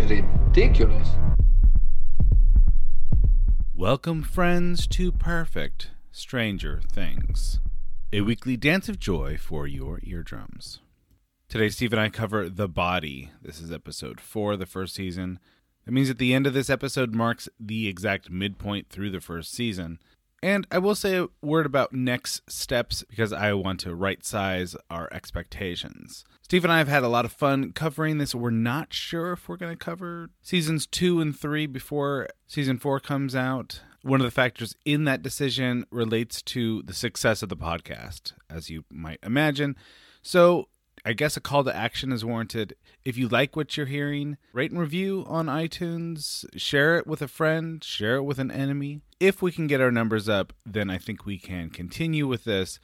Be ridiculous. Welcome, friends, to Perfect Stranger Things, a weekly dance of joy for your eardrums. Today, Steve and I cover The Body. This is episode four of the first season. That means at the end of this episode marks the exact midpoint through the first season. And I will say a word about next steps because I want to right size our expectations. Steve and I have had a lot of fun covering this. We're not sure if we're going to cover seasons two and three before season four comes out. One of the factors in that decision relates to the success of the podcast, as you might imagine. So I guess a call to action is warranted. If you like what you're hearing, rate and review on iTunes, share it with a friend, share it with an enemy. If we can get our numbers up, then I think we can continue with this.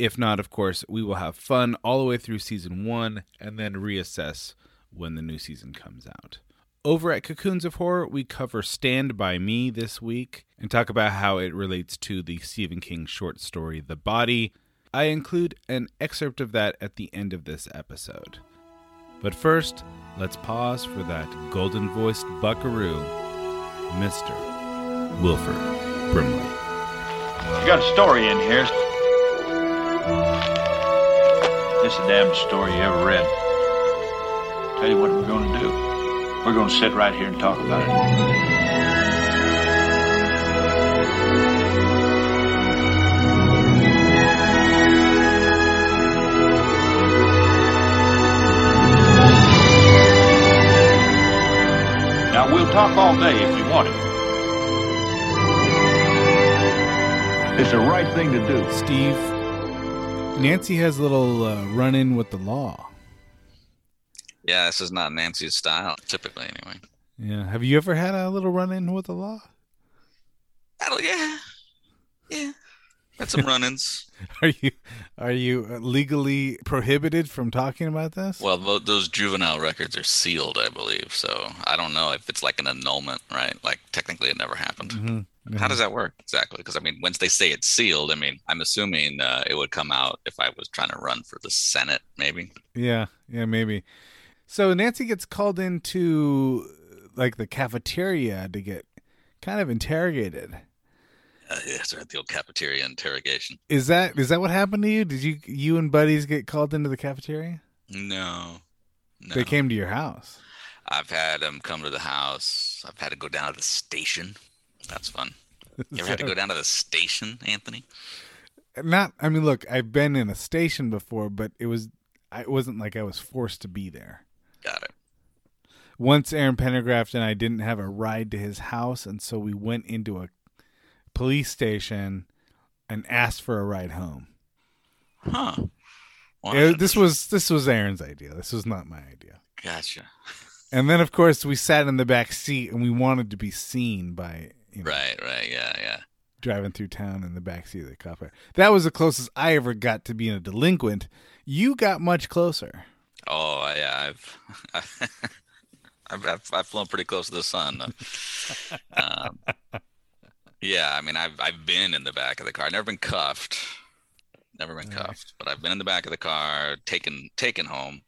If not, of course, we will have fun all the way through season one and then reassess when the new season comes out. Over at Cocoons of Horror, we cover Stand By Me this week and talk about how it relates to the Stephen King short story, The Body. I include an excerpt of that at the end of this episode. But first, let's pause for that golden voiced buckaroo, Mr. Wilford Brimley. You got a story in here. This is the damnedest story you ever read. Tell you what we're going to do. We're going to sit right here and talk about it. Talk all day if you want to. It's the right thing to do. Steve, Nancy has a little uh, run in with the law. Yeah, this is not Nancy's style, typically, anyway. Yeah. Have you ever had a little run in with the law? That'll, yeah. Yeah. Had some run ins. Are you are you legally prohibited from talking about this? well, those juvenile records are sealed, I believe. So I don't know if it's like an annulment, right? Like technically it never happened. Mhm. How does that work exactly? Because I mean, once they say it's sealed, I mean, I'm assuming uh, it would come out if I was trying to run for the Senate, maybe. Yeah, yeah, maybe. So Nancy gets called into like the cafeteria to get kind of interrogated. Uh, right, the old cafeteria interrogation. Is that is that what happened to you? Did you you and buddies get called into the cafeteria? No, no. They came to your house. I've had them come to the house. I've had to go down to the station. That's fun. You ever had to go down to the station, Anthony? Not I mean look, I've been in a station before, but it was I it wasn't like I was forced to be there. Got it. Once Aaron Pendergraft and I didn't have a ride to his house and so we went into a police station and asked for a ride home. Huh. Well, It- this was this was Aaron's idea. This was not my idea. Gotcha. And then of course we sat in the back seat and we wanted to be seen by you know, Right, right, yeah, yeah. driving through town in the back seat of the cop car. That was the closest I ever got to being a delinquent. You got much closer. Oh, yeah, I've, I've, I've, I've flown pretty close to the sun. um, yeah, I mean, I've, I've been in the back of the car. I've never been cuffed. Never been cuffed, but I've been in the back of the car, taken, taken home,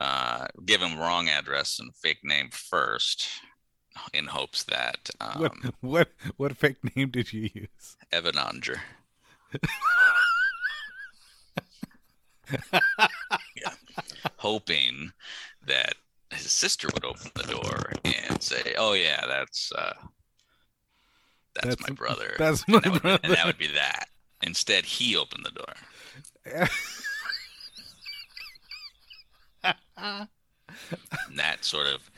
uh, given wrong address and fake name first, in hopes that um, What what what fake name did you use? Evan Onger. yeah. Hoping that his sister would open the door and say, "Oh yeah, that's uh, that's, That's- my brother." that's And my that would be- brother. and that would be that. Instead, he opened the door. And that sort of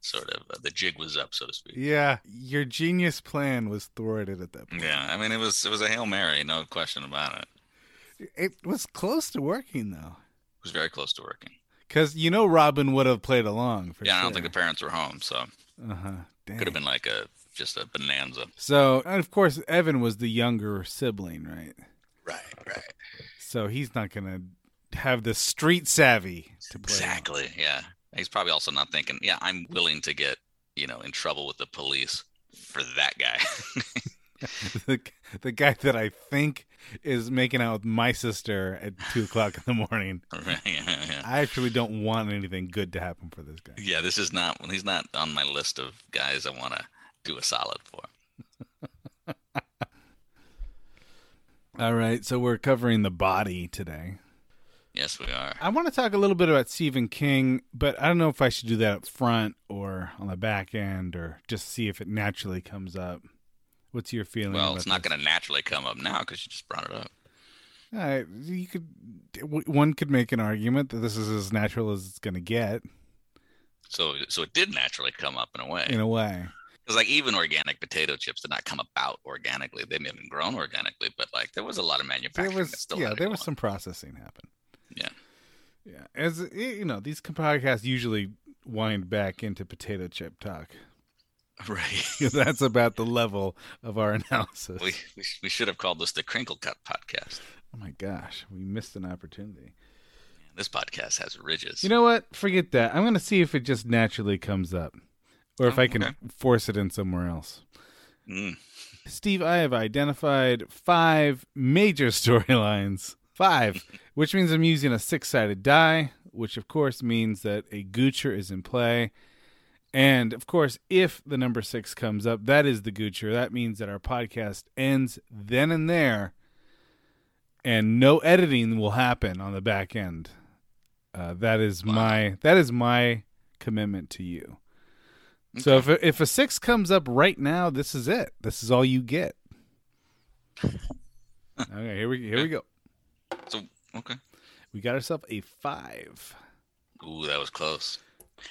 sort of uh, the jig was up, so to speak. Yeah, your genius plan was thwarted at that point. Yeah, I mean it was it was a hail mary, no question about it. It was close to working though, It was very close to working. because you know Robin would have played along for yeah, sure. I don't think the parents were home, so Uh huh. could have been like a just a bonanza. So, and of course, Evan was the younger sibling, right? Right, right. So he's not gonna have the street savvy to play. Exactly. Yeah. He's probably also not thinking, yeah, I'm willing to get, you know, in trouble with the police for that guy. the, the guy that I think is making out with my sister at two o'clock in the morning. Right, yeah, yeah. I actually don't want anything good to happen for this guy. Yeah, this is not he's not on my list of guys I want to do a solid for. All right, so we're covering the body today. Yes, we are. I want to talk a little bit about Stephen King, but I don't know if I should do that up front or on the back end or just see if it naturally comes up. What's your feeling? Well, it's not going to naturally come up now because you just brought it up. All right, you could. One could make an argument that this is as natural as it's going to get, So, so it did naturally come up in a way. in a way. Because like even organic potato chips did not come about organically. They may have been grown organically, but like there was a lot of There manufacturing. that was, still yeah, there was on. some processing happen. Yeah. Yeah, as you know, these podcasts usually wind back into potato chip talk. Right. That's about the level of our analysis. we, we we should have called this the Crinkle Cut podcast. Oh my gosh, we missed an opportunity. This podcast has ridges. You know what? Forget that. I'm going to see if it just naturally comes up or if Oh, I can okay. force it in somewhere else. Mm. Steve, I have identified five major storylines. Five, which means I'm using a six sided die, which of course means that a Goocher is in play. And of course, if the number six comes up, that is the Goocher. That means that our podcast ends then and there, and no editing will happen on the back end. Uh, that is Wow. my that is my commitment to you. So if if a six comes up right now, this is it. This is all you get. okay, here we here we go. So okay. We got ourselves a five. Ooh, that was close.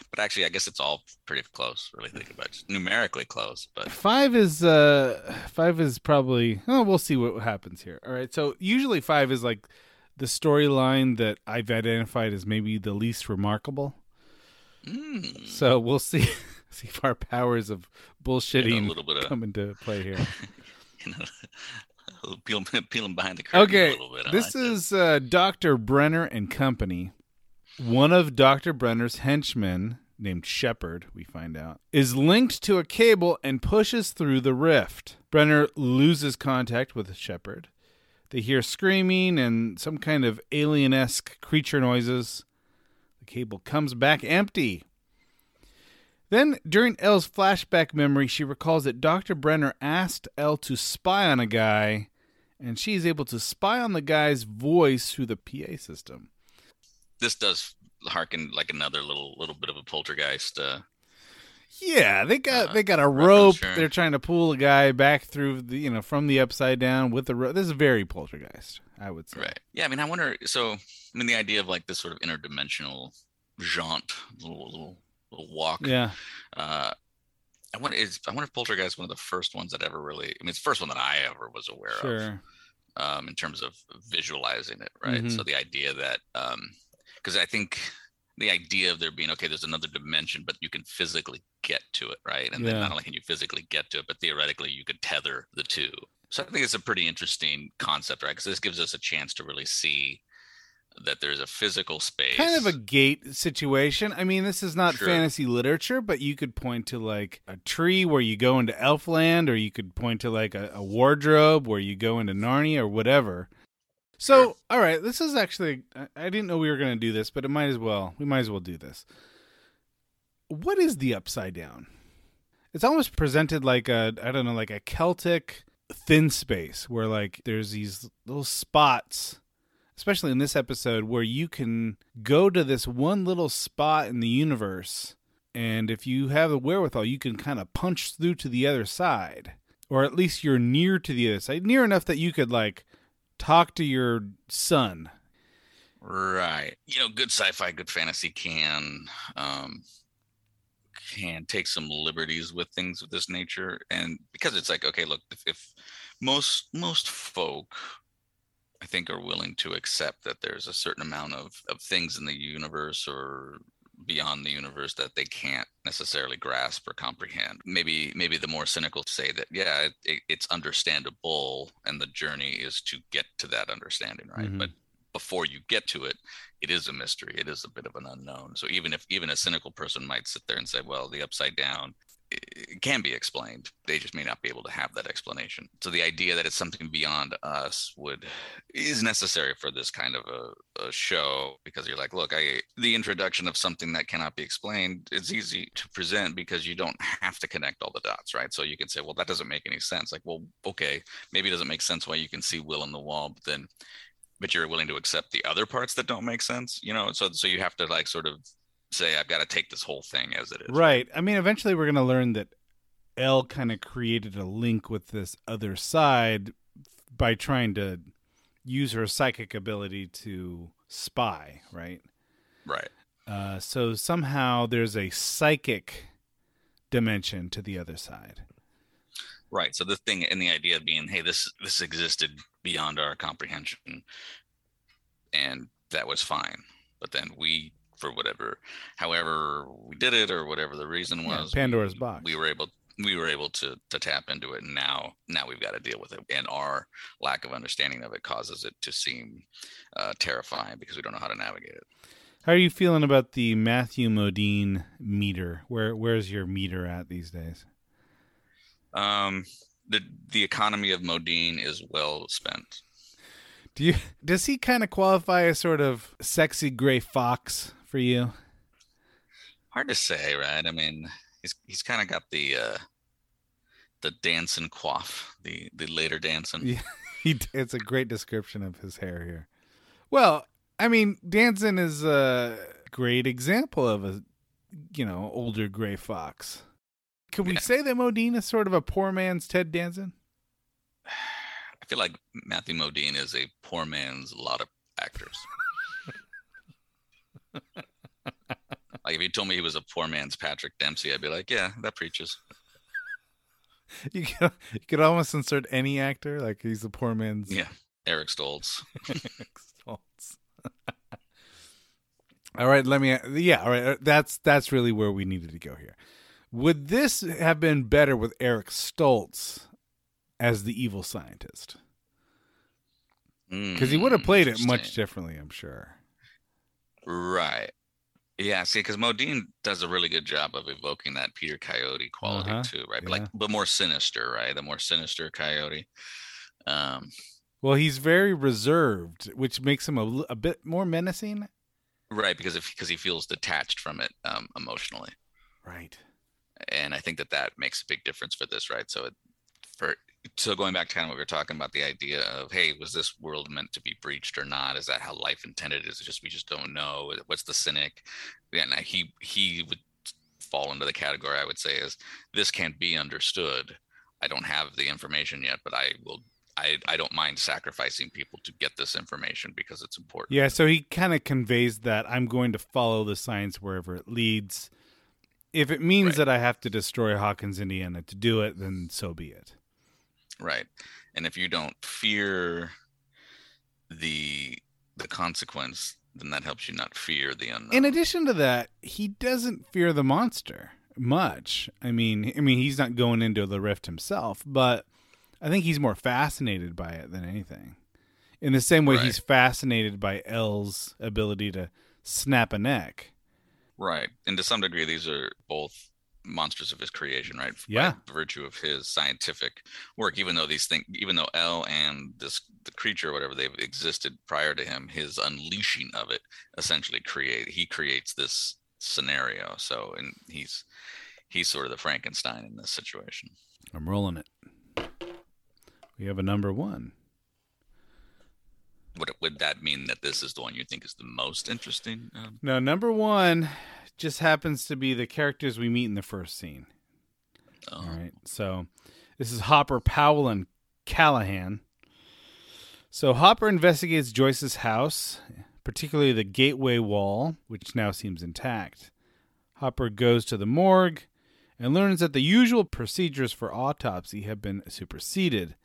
But actually, I guess it's all pretty close. Really think about it. Numerically close, but Five is uh five is probably oh we'll see what happens here. All right, so usually five is like the storyline that I've identified as maybe the least remarkable. mm, So we'll see see if our powers of bullshitting a little bit of- come into play here. you know, peeling, peeling behind the curtain Okay, a little bit. This like is uh, Dr. Brenner and Company. One of Dr. Brenner's henchmen, named Shepard, we find out, is linked to a cable and pushes through the rift. Brenner loses contact with Shepard. They hear screaming and some kind of alien esque creature noises. The cable comes back empty. Then, during El's flashback memory, she recalls that Dr. Brenner asked Elle to spy on a guy and she's able to spy on the guy's voice through the PA system. this does harken like another little little bit of a poltergeist. Uh, Yeah, they got Uh, they got a rope. sure. They're trying to pull a guy back through the you know from the upside down with the rope. This is very poltergeist, I would say. right. Yeah. I mean, I wonder. So, I mean, the idea of like this sort of interdimensional jaunt, little little little walk. Yeah, Uh, I wonder is I wonder if Poltergeist is one of the first ones that ever really. I mean, it's the first one that I ever was aware of. um, in terms of visualizing it, right? Mhm. So the idea that, because I think the idea of there being okay, there's another dimension, but you can physically get to it, right? And then not only can you physically get to it, but theoretically you could tether the two. So I think it's a pretty interesting concept, right? Because this gives us a chance to really see that there's a physical space. Kind of a gate situation. I mean, this is not Sure. fantasy literature, but you could point to like a tree where you go into Elfland, or you could point to like a, a wardrobe where you go into Narnia, or whatever. So, Sure. all right, this is actually. I, I didn't know we were going to do this, but it might as well. We might as well do this. What is the upside down? It's almost presented like a I don't know, like a Celtic thin space where like there's these little spots especially in this episode where you can go to this one little spot in the universe and if you have the wherewithal you can kind of punch through to the other side or at least you're near to the other side near enough that you could like talk to your son Right. You know, good sci-fi, good fantasy can um can take some liberties with things of this nature and because it's like okay look if, if most most folk i think are willing to accept that there's a certain amount of of things in the universe or beyond the universe that they can't necessarily grasp or comprehend. Maybe maybe the more cynical say that yeah it, it's understandable and the journey is to get to that understanding right? Mhm. but before you get to it it is a mystery. It is a bit of an unknown. So even if even a cynical person might sit there and say well the upside down can be explained. They just may not be able to have that explanation. So the idea that it's something beyond us would is necessary for this kind of a, a show because you're like look i the introduction of something that cannot be explained is easy to present because you don't have to connect all the dots right? So you can say well that doesn't make any sense. Like well okay maybe it doesn't make sense why you can see will in the wall but then but you're willing to accept the other parts that don't make sense you know? So so you have to like sort of say i've got to take this whole thing as it is Right. I mean, eventually we're going to learn that El kind of created a link with this other side by trying to use her psychic ability to spy, right? right Uh, so somehow there's a psychic dimension to the other side. right so the thing and the idea of being hey this this existed beyond our comprehension and that was fine but then we for whatever however we did it or whatever the reason Yeah, was Pandora's we, box. we were able we were able to to tap into it and now now we've got to deal with it and our lack of understanding of it causes it to seem uh, terrifying because we don't know how to navigate it How are you feeling about the Matthew Modine meter? Where where's your meter at these days? um the the economy of modine is well spent Do you does he kind of qualify as sort of sexy gray fox for you? hard to say right i mean he's he's kind of got the uh the Danson quaff the the later Danson Yeah, he, it's a great description of his hair here. Well, I mean, Danson is a great example of a, you know, older gray fox. Could we Yeah. say that Modine is sort of a poor man's Ted Danson? i feel like matthew modine is a poor man's lot of actors like if you told me he was a poor man's patrick dempsey i'd be like yeah that preaches You could, you could almost insert any actor, like he's a poor man's. yeah eric stoltz Stoltz. all right, let me. Yeah, all right. Uh, that's that's really where we needed to go here. Would this have been better with Eric Stoltz as the evil scientist? Because he would have played it much hmm, differently, I'm sure. Right. Yeah, see, because Modine does a really good job of evoking that Peter Coyote quality Uh-huh, too, right? But yeah. like, but more sinister, right? The more sinister Coyote. Um, Well, he's very reserved, which makes him a, a bit more menacing. right, because if because he feels detached from it um, emotionally, Right. and I think that that makes a big difference for this, right? So, it, for so going back to kind of what we were talking about, the idea of hey, was this world meant to be breached or not? Is that how life intended? Is it just we just don't know? What's the cynic? Yeah, and he he would fall into the category I would say is this can't be understood. I don't have the information yet, but I will. I, I don't mind sacrificing people to get this information because it's important. Yeah, so he kind of conveys that I'm going to follow the science wherever it leads. If it means Right. that I have to destroy Hawkins, Indiana to do it, then so be it. Right and if you don't fear the the consequence then that helps you not fear the unknown In addition to that, he doesn't fear the monster much. I mean, I mean, he's not going into the rift himself, but I think he's more fascinated by it than anything. In the same way, Right. he's fascinated by L's ability to snap a neck. right and to some degree these are both monsters of his creation right Yeah. by virtue of his scientific work even though these things even though l and this the creature or whatever they've existed prior to him his unleashing of it essentially create he creates this scenario so and he's he's sort of the frankenstein in this situation I'm rolling it. We have a number one. would would that mean that this is the one you think is the most interesting um, No, number one just happens to be the characters we meet in the first scene. uh, All right. So this is Hopper, Powell, and Callahan. So Hopper investigates Joyce's house, particularly the gateway wall, which now seems intact. Hopper goes to the morgue and learns that the usual procedures for autopsy have been superseded.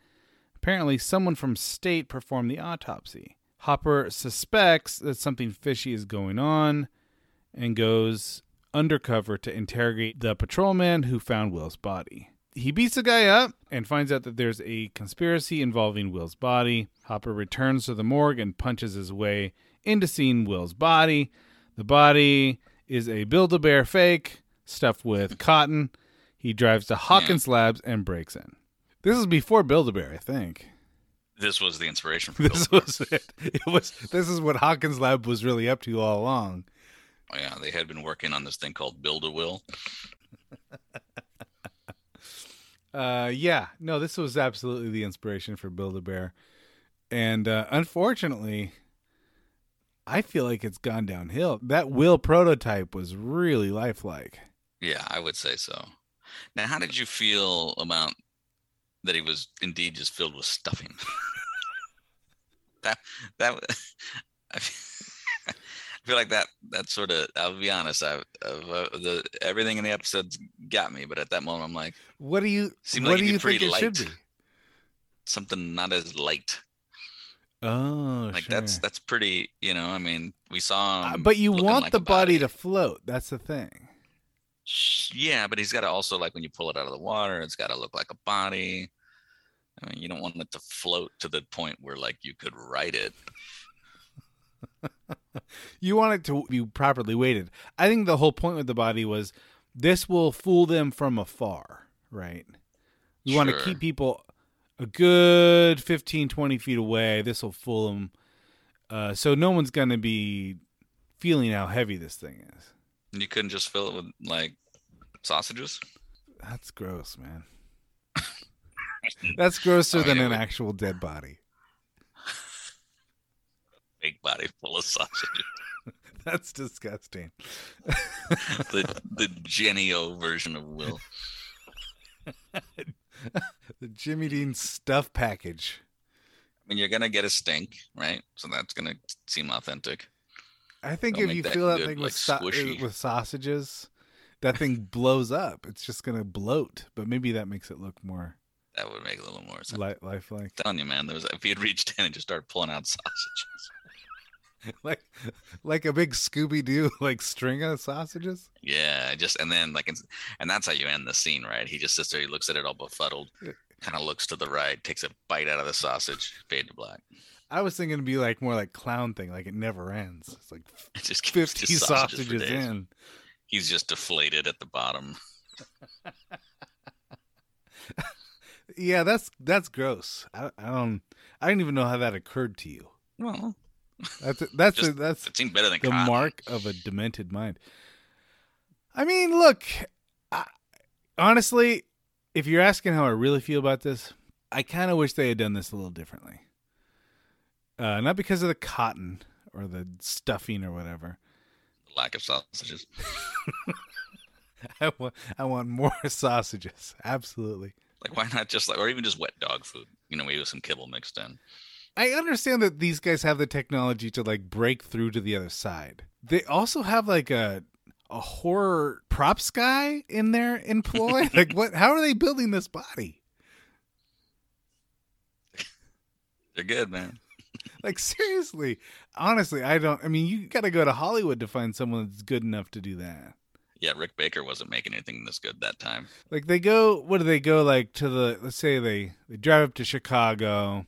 Apparently, someone from state performed the autopsy. Hopper suspects that something fishy is going on and goes undercover to interrogate the patrolman who found Will's body. He beats the guy up and finds out that there's a conspiracy involving Will's body. Hopper returns to the morgue and punches his way into seeing Will's body. The body is a Build a Bear fake stuffed with cotton. He drives to Hawkins Labs and breaks in. This is before Build a Bear, I think. This was the inspiration for This Build-A-Bear. was it. It was. This is what Hawkins Lab was really up to all along. Yeah, they had been working on this thing called Build a Will. Uh, yeah, no, this was absolutely the inspiration for Build a Bear, and uh, unfortunately, I feel like it's gone downhill. That Will prototype was really lifelike. Yeah, I would say so. Now, how did you feel about that he was indeed just filled with stuffing? that that I feel like that that sort of I'll be honest, I uh, the everything in the episodes got me, but at that moment I'm like What do you? Seemed what like do you think it should be? something not as light. Oh, Like sure. that's that's pretty, you know, I mean, we saw Uh, but you want like the a body to float. That's the thing. Yeah, but he's got to also like when you pull it out of the water, it's got to look like a body. I mean, you don't want it to float to the point where like you could write it. You want it to be properly weighted. I think the whole point with the body was this will fool them from afar, right? You want to keep people a good 15, 20 feet away. This will fool them. Uh, so no one's going to be feeling how heavy this thing is. You couldn't just fill it with like sausages. That's gross, man. That's grosser I mean, than an would- actual dead body. Fake body full of sausages. That's disgusting. the the Jennie-O version of Will. The Jimmy Dean stuff package. I mean, you're gonna get a stink, right? So that's gonna seem authentic. I think if you that fill that good, thing like, with uh, sau- with sausages, that thing blows up. It's just gonna bloat. But maybe that makes it look more That would make a little more sense. li- lifelike. telling you, man, there was if he had reached in and just started pulling out sausages. like like a big Scooby Doo like string of sausages. Yeah, just and then like, and that's how you end the scene, right? He just sits there, he looks at it all befuddled, kind of looks to the right, takes a bite out of the sausage, fade to black. I was thinking it'd be like more like clown thing, like it never ends. It's like It just fifty just sausages, sausages in. He's just deflated at the bottom. Yeah, that's that's gross. I, I don't I don't even know how that occurred to you. Well, That's that's Just- that's it seemed better than the mark of a demented mind. I mean, look, I, honestly, if you're asking how I really feel about this, I kind of wish they had done this a little differently. Uh, not because of the cotton or the stuffing or whatever. Lack of sausages. I want, I want more sausages. Absolutely. Like, why not just like, or even just wet dog food? You know, maybe with some kibble mixed in. I understand that these guys have the technology to like break through to the other side. They also have like a a horror props guy in their employ. like what how are they building this body? They're good, man. Like seriously. Honestly, I don't I mean you got to go to Hollywood to find someone that's good enough to do that. Yeah, Rick Baker wasn't making anything this good that time. Like they go what do they go like to the let's say they they drive up to Chicago,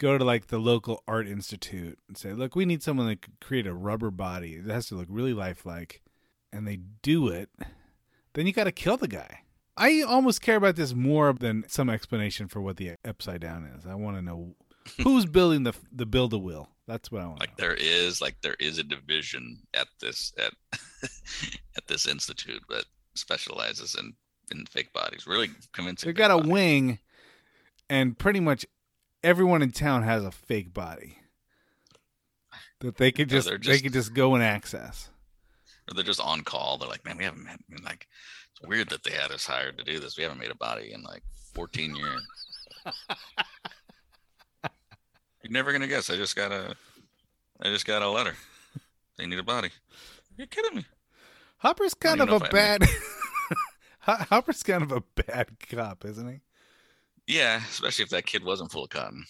go to like the local art institute and say, "Look, we need someone that could create a rubber body. It has to look really lifelike." And they do it. Then you got to kill the guy. I almost care about this more than some explanation for what the upside down is. I want to know who's building the the build a will. That's what I want. Like there is like there is a division at this at at this institute that specializes in in fake bodies. Really convincing. They got a wing, and pretty much everyone in town has a fake body that they could just, they're they just- could just go and access. or they're just on call. They're like, man, we haven't had, like, it's weird that they had us hired to do this. We haven't made a body in like 14 years. You're never gonna guess. I just got a, I just got a letter. They need a body. You're kidding me. Hopper's kind of a even know if bad. Hopper's kind of a bad cop, isn't he? Yeah, especially if that kid wasn't full of cotton.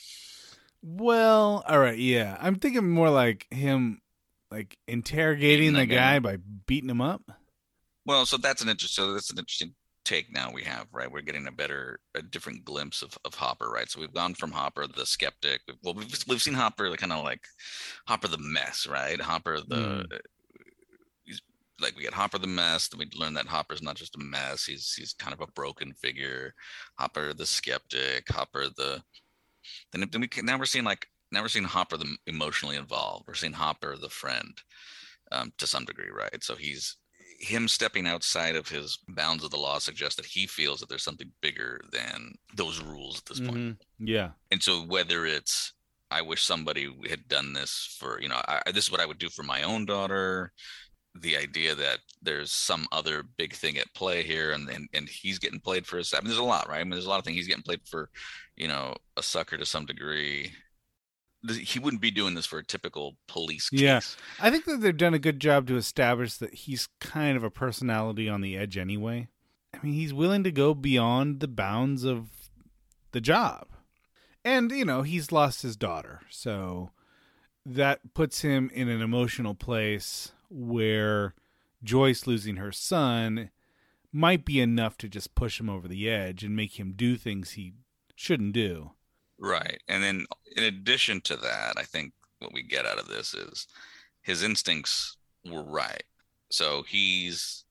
Well, all right, yeah. I'm thinking more like him, like interrogating the the guy by beating him up. Well, so that's an interesting. So that's an interesting take. Now we have right. We're getting a better, a different glimpse of, of Hopper, right? So we've gone from Hopper the skeptic. Well, we've we've seen Hopper like kind of like Hopper the mess, right? Hopper the. He's like we get Hopper the mess. Then we learn that Hopper's not just a mess. He's he's kind of a broken figure. Hopper the skeptic. Hopper the. Then then we can, now we're seeing like now we're seeing Hopper the emotionally involved. We're seeing Hopper the friend, um, to some degree, right? So he's him stepping outside of his bounds of the law suggests that he feels that there's something bigger than those rules at this point. Mhm. Yeah, And so whether it's I wish somebody had done this for you know I, this is what I would do for my own daughter. The idea that there's some other big thing at play here, and and, and he's getting played for his. I mean, there's a lot, right? I mean, there's a lot of things he's getting played for, you know, a sucker to some degree. He wouldn't be doing this for a typical police case. Yeah. I think that they've done a good job to establish that he's kind of a personality on the edge anyway. I mean, he's willing to go beyond the bounds of the job. And, you know, he's lost his daughter. So that puts him in an emotional place where Joyce losing her son might be enough to just push him over the edge and make him do things he shouldn't do. Right. And then in addition to that, I think what we get out of this is his instincts were right. So he's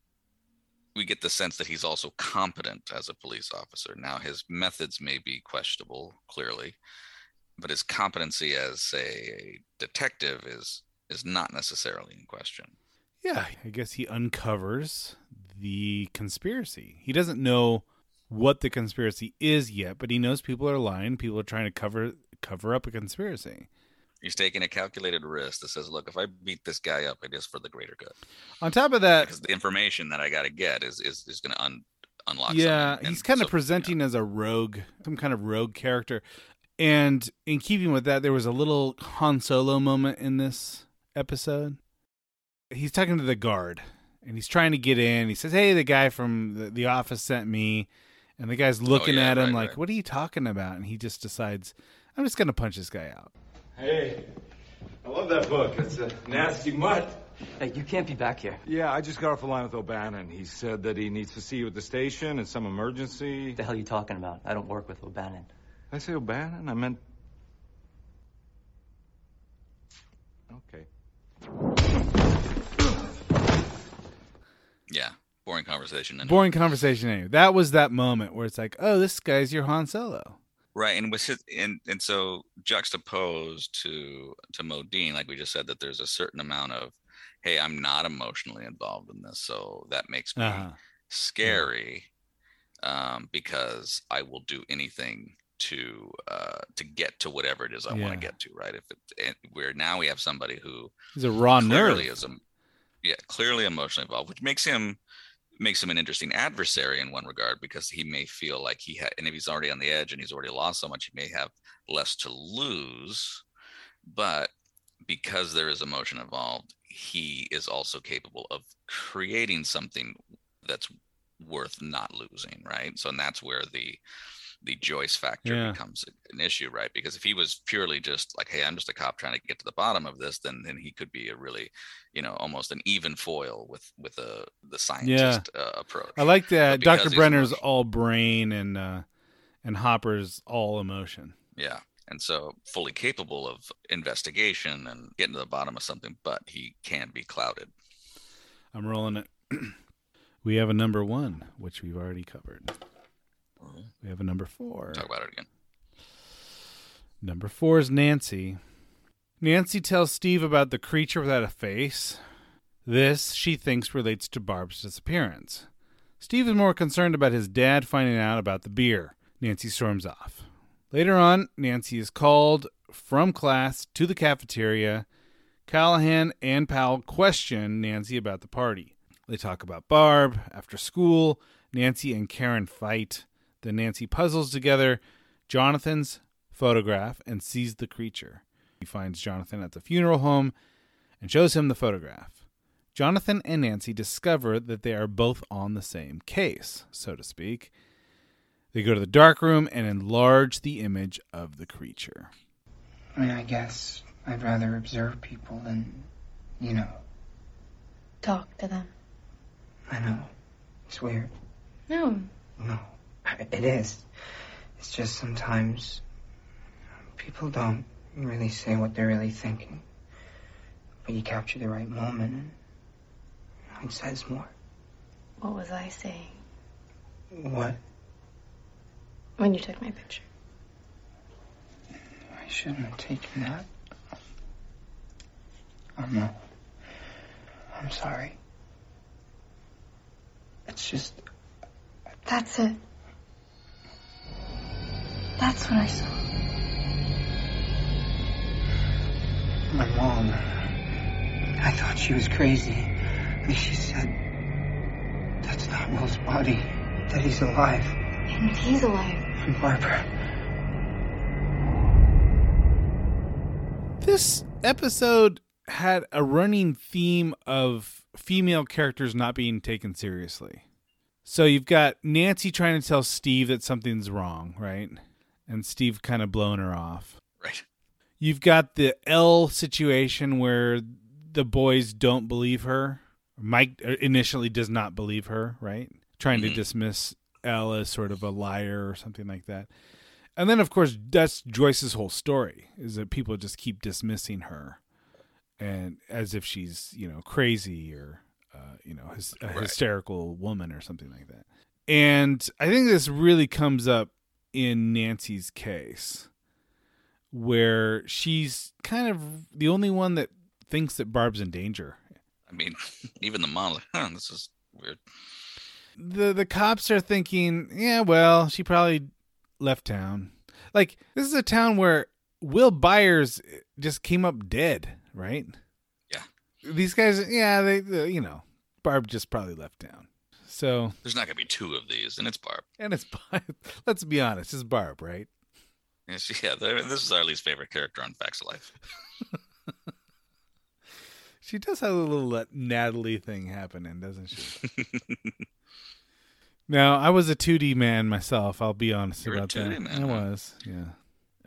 we get the sense that he's also competent as a police officer. Now his methods may be questionable, clearly, but his competency as a detective is is not necessarily in question. Yeah, I guess he uncovers the conspiracy. He doesn't know what the conspiracy is yet, but he knows people are lying. People are trying to cover cover up a conspiracy. He's taking a calculated risk that says, look, if I beat this guy up, it is for the greater good. On top of that, Because the information that I got to get is is, is going to un, unlock. yeah, he's kind so, of presenting as a rogue, some kind of rogue character. And in keeping with that, there was a little Han Solo moment in this episode. He's talking to the guard and he's trying to get in. He says, Hey, the guy from the, the office sent me. And the guy's oh, looking yeah, at him right, like, right. What are you talking about? And he just decides, I'm just going to punch this guy out. Hey, I love that book. It's a nasty mutt. Hey, you can't be back here. Yeah, I just got off the line with O'Bannon. He said that he needs to see you at the station in some emergency. What the hell are you talking about? I don't work with O'Bannon. Did I say O'Bannon? I meant. Okay. Yeah, boring conversation. And, Boring conversation. Anyway. That was that moment where it's like, Oh, this guy's your Han Solo. Right, and with his and and so juxtaposed to to Modine, like we just said, that there's a certain amount of, hey, I'm not emotionally involved in this, so that makes me Uh-huh. scary, um, because I will do anything to uh to get to whatever it is I want to get to. Right, if it and where now we have somebody who He's a raw clearly nerve. is a yeah clearly emotionally involved which makes him makes him an interesting adversary in one regard because he may feel like he had and if he's already on the edge and he's already lost so much he may have less to lose but because there is emotion involved he is also capable of creating something that's worth not losing right so and that's where the the Joyce factor Yeah. becomes an issue, right? Because if he was purely just like, "Hey, I'm just a cop trying to get to the bottom of this," then then he could be a really, you know, almost an even foil with with a the scientist uh, approach. I like that Dr. Brenner's emotional- all brain and uh and Hopper's all emotion. Yeah, and so fully capable of investigation and getting to the bottom of something, but he can be clouded. I'm rolling it. we have a number one, which we've already covered. We have a number four. Talk about it again. Number four is Nancy. Nancy tells Steve about the creature without a face. This, she thinks, relates to Barb's disappearance. Steve is more concerned about his dad finding out about the beer. Nancy storms off. Later on, Nancy is called from class to the cafeteria. Callahan and Powell question Nancy about the party. They talk about Barb. After school, Nancy and Karen fight. Then Nancy puzzles together Jonathan's photograph and sees the creature. He finds Jonathan at the funeral home and shows him the photograph. Jonathan and Nancy discover that they are both on the same case, so to speak. They go to the dark room and enlarge the image of the creature. I mean, I guess I'd rather observe people than, you know. Talk to them. I know. It's weird. No. No. It is. It's just sometimes people don't really say what they're really thinking. But you capture the right moment and it says more. What was I saying What? when you took my picture? I shouldn't have taken that. Oh no. I'm sorry. It's just That's it. That's what I saw. my mom. I thought she was crazy. And she said that's not Will's body. That he's alive. And he's alive. And Barbara. This episode had a running theme of female characters not being taken seriously. So you've got Nancy trying to tell Steve that something's wrong, right? And Steve kind of blown her off. Right. You've got the L situation where the boys don't believe her. Mike initially does not believe her, right? Trying to Mhm. dismiss L as sort of a liar or something like that. And then, of course, that's Joyce's whole story is that people just keep dismissing her and as if she's, you know, crazy or, uh, you know, hys- a Right. hysterical woman or something like that. And I think this really comes up in Nancy's case where she's kind of the only one that thinks that Barb's in danger. I mean, even the mom, like, huh, this is weird. The the cops are thinking, yeah, well, she probably left town. Like this is a town where Will Byers just came up dead, right? Yeah. These guys, yeah, they, they you know, Barb just probably left town. So, There's not gonna be two of these, and it's Barb. and it's Barb. let's be honest, it's Barb, right? Yeah, yeah, this is our least favorite character on Facts of Life. She does have a little uh, Natalie thing happening, doesn't she? now, I was a Tootie man myself. I'll be honest You were a about Tootie that. man, I was, yeah.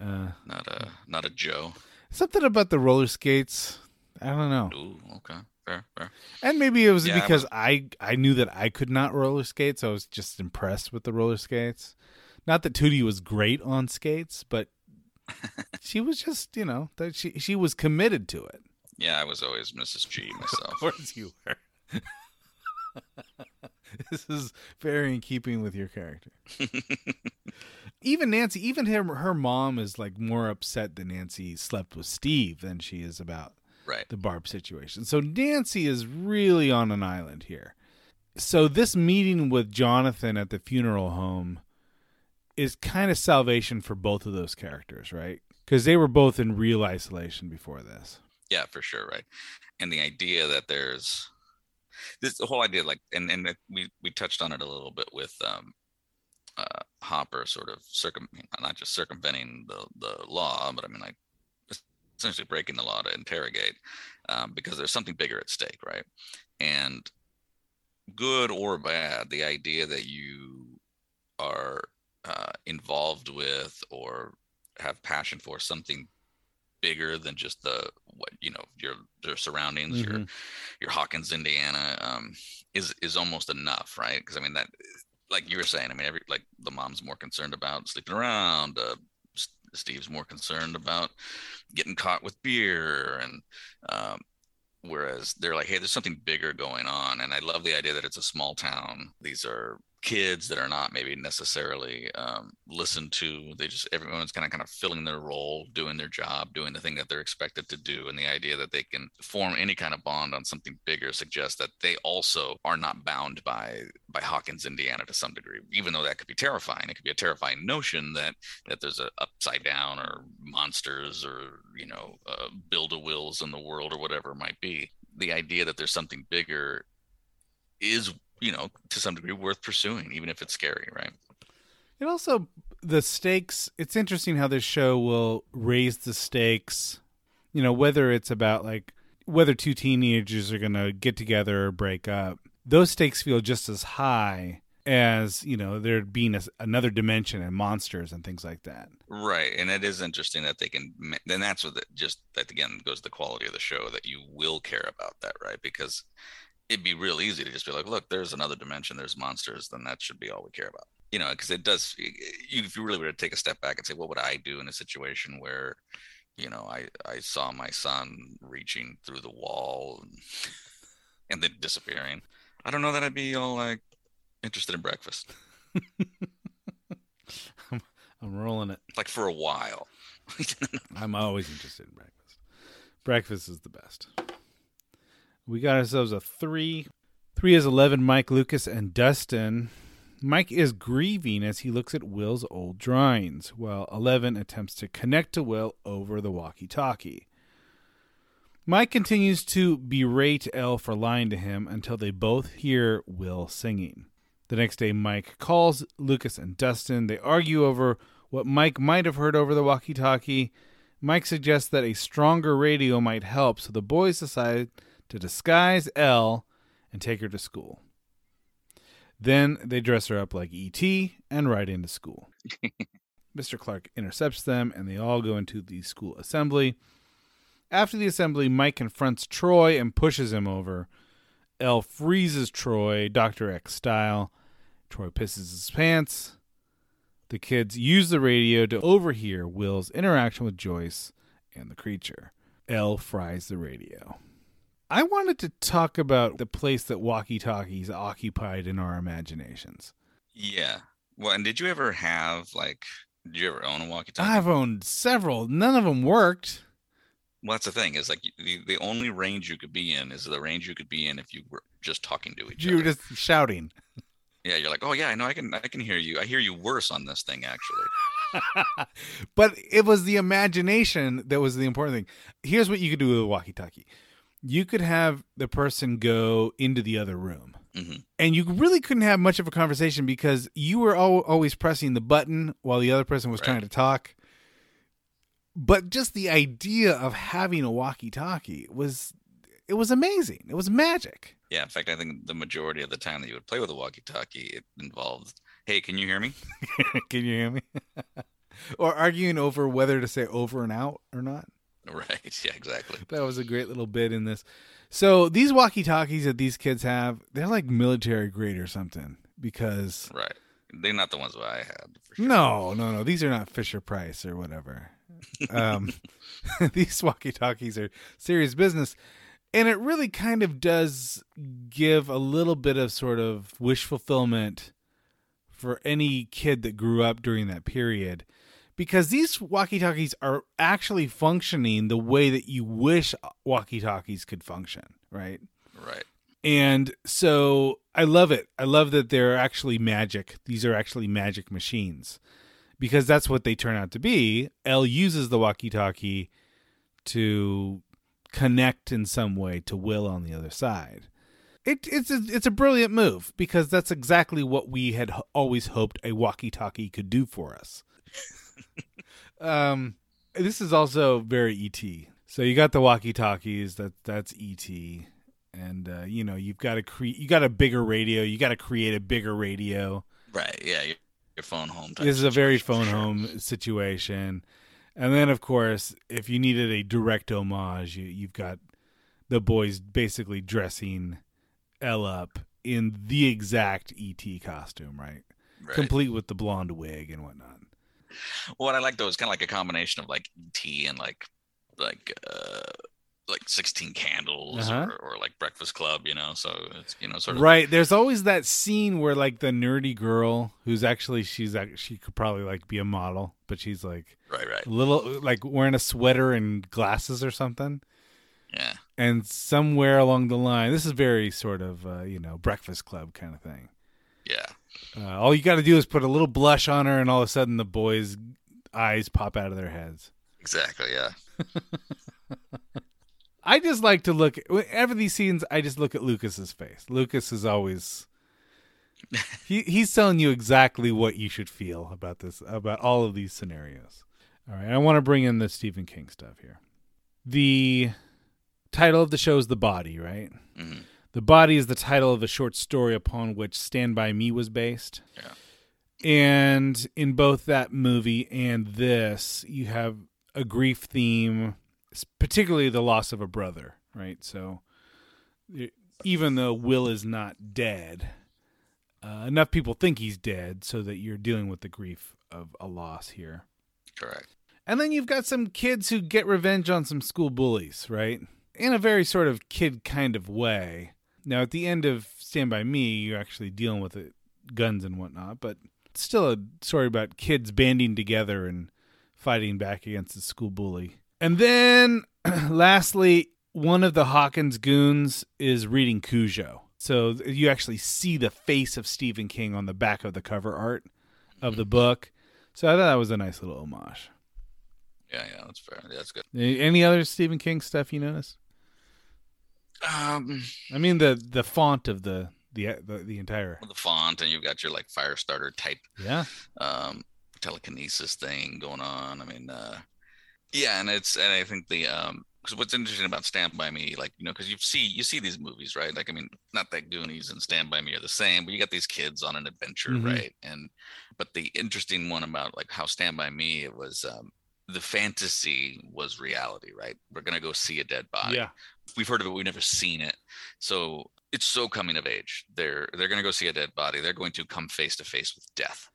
Uh, Not a not a Jo. something about the roller skates. I don't know. Ooh, okay, fair, fair. And maybe it was Yeah, because I I knew that I could not roller skate, so I was just impressed with the roller skates. Not that Tootie was great on skates, but she was just, you know, that she she was committed to it. Yeah, I was always Mrs. G myself. Of course you were. this is very in keeping with your character. even Nancy, even her her mom is like more upset that Nancy slept with Steve than she is about right. the Barb situation. So Nancy is really on an island here. So this meeting with Jonathan at the funeral home is kind of salvation for both of those characters, right? Because they were both in real isolation before this. Yeah, for sure, right. And the idea that there's this the whole idea, like, and and we we touched on it a little bit with um, uh, Hopper, sort of circum, not just circumventing the the law, but I mean like essentially breaking the law to interrogate, um, because there's something bigger at stake, right? And good or bad, the idea that you are uh, involved with or have passion for something bigger than just the what you know your your surroundings your Mhm. your hawkins indiana um is is almost enough right because i mean that like you were saying i mean every like the mom's more concerned about sleeping around uh steve's more concerned about getting caught with beer and um whereas they're like hey there's something bigger going on. And i love the idea that it's a small town. These are kids that are not maybe necessarily um, listened to they just everyone's kind of kind of filling their role doing their job doing the thing that they're expected to do and the idea that they can form any kind of bond on something bigger suggests that they also are not bound by by hawkins indiana to some degree even though that could be terrifying. It could be a terrifying notion that that there's a upside down or monsters or you know uh, build a wills in the world or whatever it might be. The idea that there's something bigger is you know to some degree worth pursuing even if it's scary right It also the stakes. It's interesting how this show will raise the stakes. You know, whether it's about like whether two teenagers are going to get together or break up, those stakes feel just as high as you know there being a, another dimension and monsters and things like that. Right, and it is interesting that they can. Then that's what it just that again goes to the quality of the show that you will care about that, right? Because it'd be real easy to just be like, look, there's another dimension, there's monsters, then that should be all we care about. You know, because it does. You, if you really were to take a step back and say, what would I do in a situation where, you know, I I saw my son reaching through the wall and, and then disappearing. I don't know that I'd be all like interested in breakfast. I'm, I'm rolling it. Like for a while. I'm always interested in breakfast. Breakfast is the best. We got ourselves a three. Three is 11, Mike, Lucas, and Dustin. Mike is grieving as he looks at Will's old drawings, while 11 attempts to connect to Will over the walkie talkie. Mike continues to berate El for lying to him until they both hear Will singing. The next day, Mike calls Lucas and Dustin. They argue over what Mike might have heard over the walkie talkie. Mike suggests that a stronger radio might help, so the boys decide to disguise El and take her to school. Then they dress her up like E.T. and ride into school. Mr. Clark intercepts them, and they all go into the school assembly. After the assembly, Mike confronts Troy and pushes him over. El freezes Troy, Dr. X style. Troy pisses his pants. The kids use the radio to overhear Will's interaction with Joyce and the creature. El fries the radio. I wanted to talk about the place that walkie talkies occupied in our imaginations. Yeah. Well, and did you ever have, like, did you ever own a walkie talkie? I've owned several. None of them worked. Well, that's the thing is like the, the only range you could be in is the range you could be in if you were just talking to each other. You were just shouting. Yeah, you're like, oh yeah, I know, I can, I can hear you. I hear you worse on this thing actually. but it was the imagination that was the important thing. Here's what you could do with a walkie talkie you could have the person go into the other room. hmm And you really couldn't have much of a conversation because you were al- always pressing the button while the other person was trying to talk. But just the idea of having a walkie talkie was it was amazing. It was magic. Yeah, in fact, I think the majority of the time that you would play with a walkie-talkie, it involved, hey, can you hear me? Can you hear me? or arguing over whether to say over and out or not. Right. Yeah, exactly. That was a great little bit in this. So these walkie talkies that these kids have, they're like military grade or something because Right. They're not the ones that I had. no, no, no, these are not Fisher Price or whatever. Um, these walkie talkies are serious business, and it really kind of does give a little bit of sort of wish fulfillment for any kid that grew up during that period because these walkie talkies are actually functioning the way that you wish walkie talkies could function, right? Right. And so I love it. I love that they're actually magic. These are actually magic machines because that's what they turn out to be. El uses the walkie talkie to connect in some way to Will on the other side. It, it's a it's a brilliant move because that's exactly what we had always hoped a walkie-talkie could do for us. um, this is also very ET. So you got the walkie-talkies. That that's ET, and uh, you know you've got to create. You got a bigger radio. You got to create a bigger radio. Right. Yeah. Your, your phone home. Type This is a very phone sure. home situation. And then, of course, if you needed a direct homage, you, you've got the boys basically dressing El up in the exact ET costume, right? Right. Complete with the blonde wig and whatnot. What I like though is kind of like a combination of like ET and like like uh like 16 candles Uh-huh. or, or like breakfast club you know so it's you know sort of Right. There's always that scene where like the nerdy girl who's actually she's act- she could probably like be a model, but she's like right right little like wearing a sweater and glasses or something. yeah and somewhere along the line, this is very sort of uh, you know Breakfast Club kind of thing. yeah Uh, all you got to do is put a little blush on her, and all of a sudden the boys' eyes pop out of their heads. exactly yeah I just like to look whenever these scenes. I just look at Lucas's face. Lucas is always he he's telling you exactly what you should feel about this about all of these scenarios. All right, I want to bring in the Stephen King stuff here. The title of the show is The Body, right? Mhm. The Body is the title of a short story upon which Stand By Me was based. Yeah. And in both that movie and this, you have a grief theme, particularly the loss of a brother, right? So even though Will is not dead, uh, enough people think he's dead so that you're dealing with the grief of a loss here. Correct. And then you've got some kids who get revenge on some school bullies, right? In a very sort of kid kind of way. Now, at the end of Stand By Me, you're actually dealing with it, guns and whatnot, but it's still a story about kids banding together and fighting back against the school bully. And then, lastly, one of the Hawkins goons is reading Cujo. So you actually see the face of Stephen King on the back of the cover art of the mm-hmm. book. So I thought that was a nice little homage. Yeah, yeah, that's fair. Yeah, that's good. Any other Stephen King stuff you notice? Um, I mean the the font of the the the, the entire the font, and you've got your like fire starter type yeah um telekinesis thing going on. I mean, uh yeah, and it's and I think the um because what's interesting about Stand by Me, like you know, because you see you see these movies, right? Like I mean, not that Goonies and Stand by Me are the same, but you got these kids on an adventure, Mhm. right? And but the interesting one about like how Stand by Me, it was um the fantasy was reality, right? We're gonna go see a dead body. yeah we've heard of it, we've never seen it. So it's so coming of age. They're they're gonna go see a dead body. They're going to come face to face with death.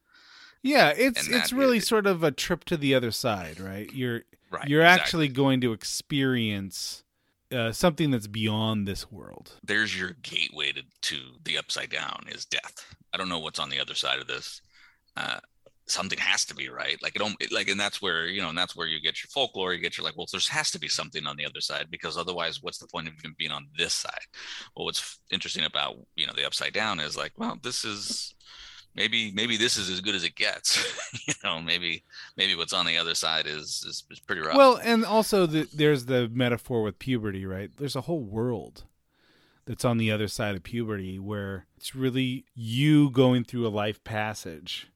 yeah it's it's really is- sort of a trip to the other side, right? You're Right. you're exactly. actually going to experience uh, something that's beyond this world. there's your gateway to, to the upside down is death. I don't know what's on the other side of this. Uh, something has to be right. Like it don't like, and that's where you know, and that's where you get your folklore. You get your like, well, there has to be something on the other side because otherwise, what's the point of even being on this side? Well, what's interesting about you know the upside down is like, well, this is maybe maybe this is as good as it gets. you know, maybe maybe what's on the other side is is, is pretty rough. Well, and also the, there's the metaphor with puberty, right? There's a whole world that's on the other side of puberty where it's really you going through a life passage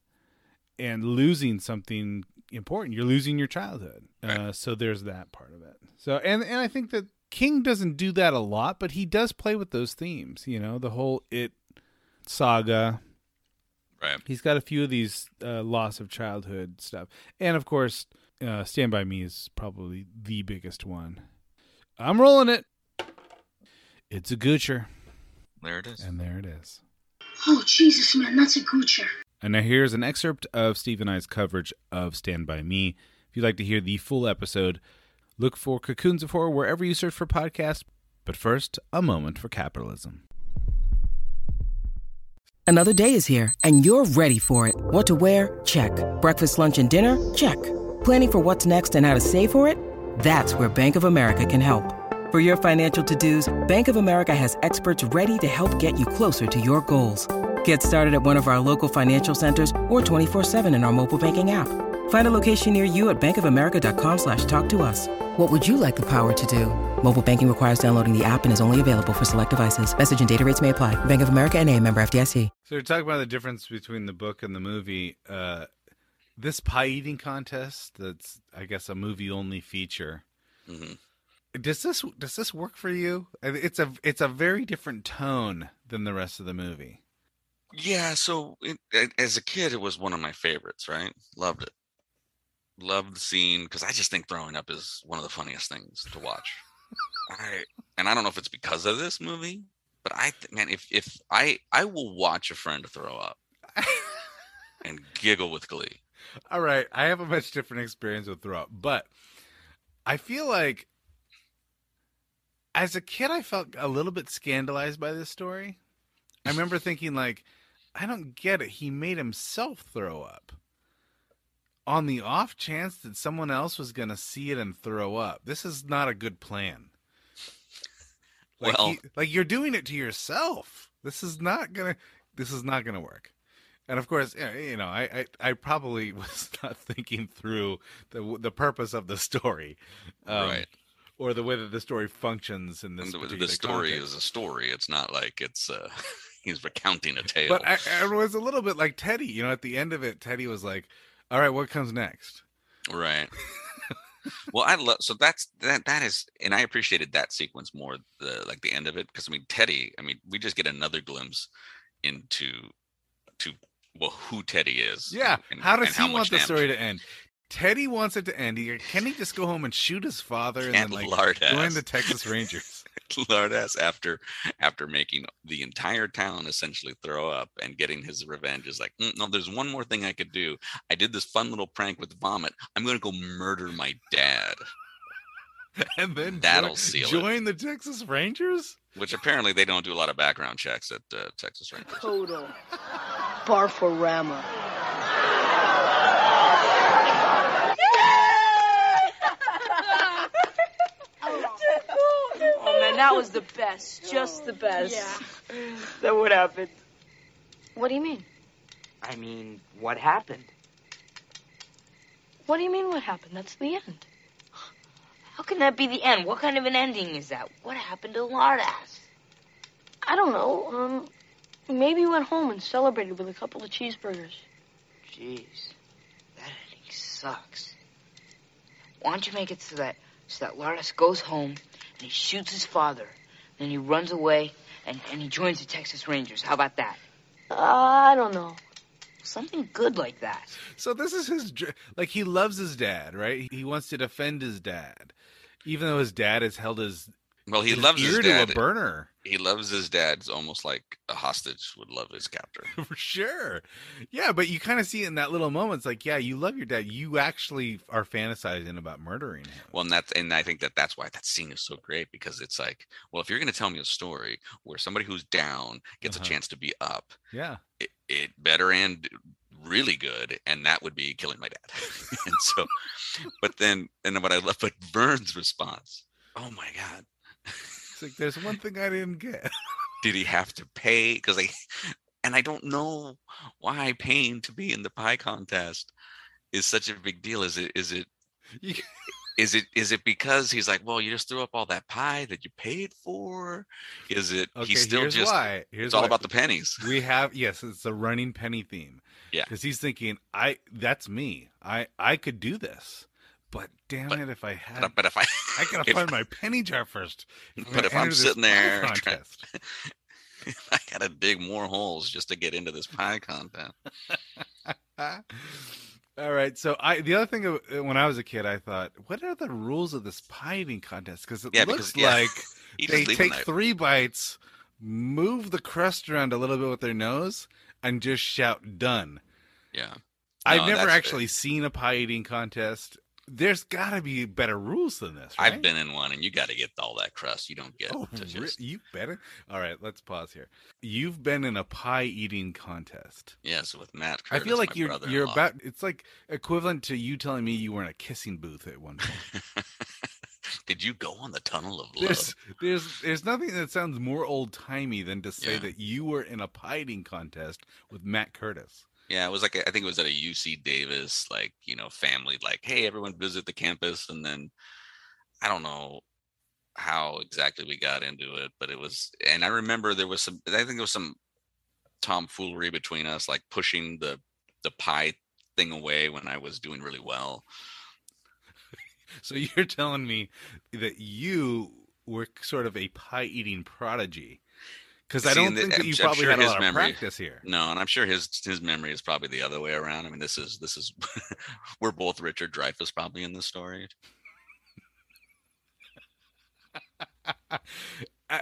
and losing something important. You're losing your childhood. Uh, so there's that part of it. So and and I think that King doesn't do that a lot, but he does play with those themes. You know, the whole it saga. right. He's got a few of these uh, loss of childhood stuff, and of course, uh, Stand by Me is probably the biggest one. I'm rolling it. It's a goocher, There it is. and there it is. Oh, Jesus, man, that's a goocher. And now here's an excerpt of Steve and I's coverage of Stand By Me. If you'd like to hear the full episode, look for Cocoons of Horror wherever you search for podcasts. But first, a moment for capitalism. Another day is here, and you're ready for it. What to wear? Check. Breakfast, lunch, and dinner? Check. Planning for what's next and how to save for it? That's where Bank of America can help. For your financial to dos, Bank of America has experts ready to help get you closer to your goals. Get started at one of our local financial centers or 24-7 in our mobile banking app. Find a location near you at bankofamerica.com slash talk to us. What would you like the power to do? Mobile banking requires downloading the app and is only available for select devices. Message and data rates may apply. Bank of America and a member FDIC. So we're talking about the difference between the book and the movie. Uh, this pie eating contest that's I guess a movie only feature. Mhm. Does this does this work for you? It's a it's a very different tone than the rest of the movie. Yeah, so it, as a kid, it was one of my favorites. Right, loved it. Loved the scene because I just think throwing up is one of the funniest things to watch. I and I don't know if it's because of this movie, but I th- man, if if I I will watch a friend throw up and giggle with glee. All right, I have a much different experience with throw up, but I feel like as a kid I felt a little bit scandalized by this story. I remember thinking like I don't get it. He made himself throw up. On the off chance that someone else was going to see it and throw up. This is not a good plan. Like Well- he- like you're doing it to yourself. This is not going to this is not to work. And of course, you know, I, I, I probably was not thinking through the the purpose of the story, um, Right. or the way that the story functions in this. The, the story context. is a story. It's not like it's uh he's recounting a tale. But I, I was a little bit like Teddy. You know, at the end of it, Teddy was like, "All right, what comes next?" right. well, I love so that's that that is, and I appreciated that sequence more. The like the end of it because I mean Teddy. I mean we just get another glimpse into to well who Teddy is. Yeah. and- how does and he much want the story to end? Teddy wants it to end. He, can he just go home and shoot his father and, And then like join the Texas Rangers? lard ass after after making the entire town essentially throw up and getting his revenge is like "Mm, no there's one more thing i could do i did this fun little prank with vomit i'm gonna go murder my dad and then That'll join, seal it. join the Texas Rangers. which apparently they don't do a lot of background checks at uh, texas rangers Toto. Barforama. Man, that was the best. Just the best. Yeah. Then what happened? What do you mean? I mean, what happened? What do you mean what happened? That's the end. How can that be the end? What kind of an ending is that? What happened to Lardass? I don't know. Um, maybe he went home and celebrated with a couple of cheeseburgers. Jeez, that ending sucks. Why don't you make it so that so that Lardass goes home and he shoots his father, then he runs away and, and he joins the Texas Rangers? How about that? Uh, I don't know. Something good like that. So this is his like he loves his dad, right? He wants to defend his dad, even though his dad has held his well he loves his dad to a burner he loves his dad it's almost like a hostage would love his captor for sure. Yeah, but you kind of see it in that little moment. It's like, yeah, you love your dad. You actually are fantasizing about murdering him. Well, and that's and I think that that's why that scene is so great because it's like, well, if you're going to tell me a story where somebody who's down gets Uh-huh. a chance to be up, Yeah. it, it better end really good, and that would be killing my dad. and so, but then, and then what I love, but Vern's response, oh my god, It's like there's one thing I didn't get. did he have to pay? Because I, and I don't know why paying to be in the pie contest is such a big deal. Is it? Is it? Is it is it because he's like, well, you just threw up all that pie that you paid for? Is it Okay, he's still here's just why. Here's it's all why. about the pennies. We have yes, it's a running penny theme. Yeah. because he's thinking, I that's me. I I could do this, but damn But- it, if I had, But, but if I I gotta if- find my penny jar first. But if I'm sitting there trying-. I gotta dig more holes just to get into this pie content. All right. So I the other thing uh, when I was a kid, I thought, what are the rules of this pie eating contest? Because it Yeah, looks because- yeah. like they just leave them take three bites, move the crust around a little bit with their nose, and just shout "done." Yeah. I've never actually seen a pie eating contest. There's got to be better rules than this. Right? I've been in one, and you got to get all that crust. You don't get Oh, just you better. All right, let's pause here. You've been in a pie eating contest. yes with Matt. I feel like you're you're about. It's like equivalent to you telling me you were in a kissing booth at one point. Did you go on the tunnel of love? There's there's there's nothing that sounds more old timey than to say Yeah. that you were in a pie eating contest with Matt Curtis. Yeah, it was like I think it was at a UC Davis, like you know, family, like, hey, everyone visit the campus, and then I don't know how exactly we got into it, but it was, and I remember there was some, I think there was some tomfoolery between us, like pushing the the pie thing away when I was doing really well. So you're telling me that you were sort of a pie eating prodigy? Because I don't the- think that you I'm probably sure had a his lot of memory- practice here. No, and I'm sure his his memory is probably the other way around. I mean, this is this is we're both Richard Dreyfuss probably in this story.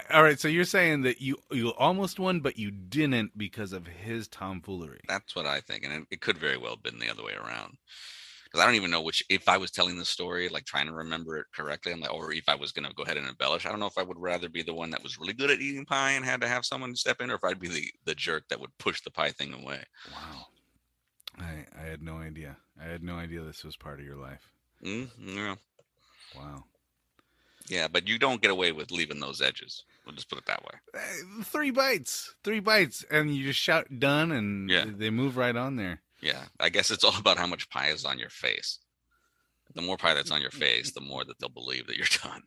All right, so you're saying that you you almost won, but you didn't because of his tomfoolery. That's what I think, and it, it could very well have been the other way around. Because I don't even know which. If I was telling the story, like trying to remember it correctly, I'm like, or if I was going to go ahead and embellish, I don't know if I would rather be the one that was really good at eating pie and had to have someone step in, or if I'd be the the jerk that would push the pie thing away. Wow, I I had no idea. I had no idea this was part of your life. Mm, yeah, Wow. yeah, but you don't get away with leaving those edges. We'll just put it that way. Uh, Three bites, three bites, and you just shout "done," and Yeah. they move right on there. Yeah, I guess it's all about how much pie is on your face. The more pie that's on your face, the more that they'll believe that you're done.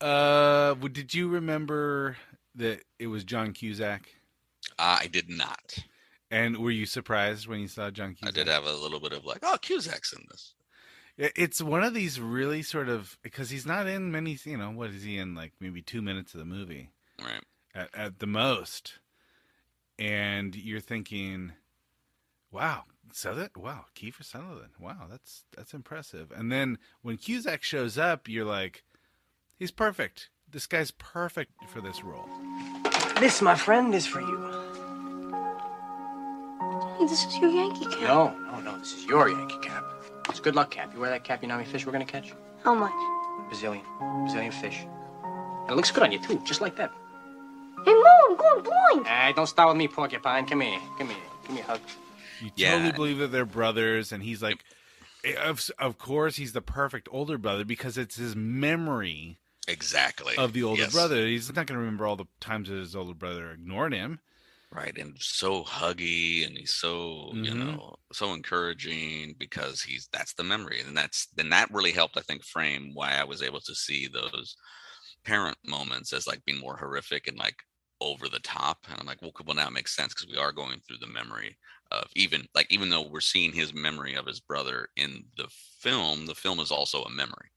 Uh, did you remember that it was John Cusack? Uh, I did not. And were you surprised when you saw John Cusack? I did have a little bit of like, oh, Cusack's in this. It's one of these really sort of because he's not in many. You know, what is he in? Like maybe two minutes of the movie Right. at, at the most, and you're thinking, "Wow, Sutherland! Wow, Kiefer Sutherland! Wow, that's that's impressive." And then when Cusack shows up, you're like, "He's perfect. This guy's perfect for this role." This, my friend, is for you. This is your Yankee cap. No, no, no. This is your Yankee cap. It's a good luck cap. You wear that cap, you know how many fish we're gonna catch? How much? Brazilian. Brazilian fish. And it looks good on you, too, just like that. Hey, Mom, I'm going blind. Hey, don't start with me, porcupine. Come here. Come here. Give me a hug. You Yeah. totally believe that they're brothers, and he's like, of of course, he's the perfect older brother because it's his memory Exactly. of the older Yes. brother. He's not going to remember all the times that his older brother ignored him. Right. And so huggy and he's so, you Mhm. know, so encouraging because he's that's the memory. And that's then that really helped, I think, frame why I was able to see those parent moments as like being more horrific and like over the top. And I'm like, well, well now it makes sense because we are going through the memory of even like even though we're seeing his memory of his brother in the film, the film is also a memory.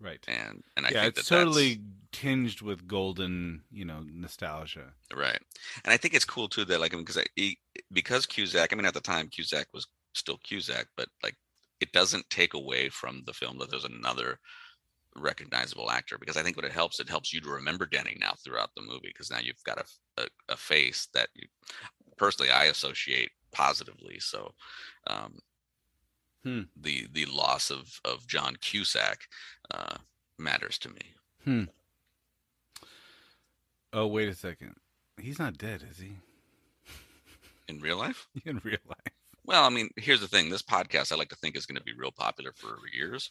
Right. And and I yeah, think it's that that's- totally tinged with golden, you know, nostalgia. Right. And I think it's cool too that like because I he, because Cusack, I mean at the time Cusack was still Cusack, but like it doesn't take away from the film that there's another recognizable actor because I think what it helps it helps you to remember Denny now throughout the movie because now you've got a, a a face that you personally I associate positively. So um Hmm. the the loss of of John Cusack uh matters to me. Hmm. Oh, wait a second. He's not dead, is he? In real life? In real life. Well, I mean, here's the thing. This podcast I like to think is going to be real popular for years.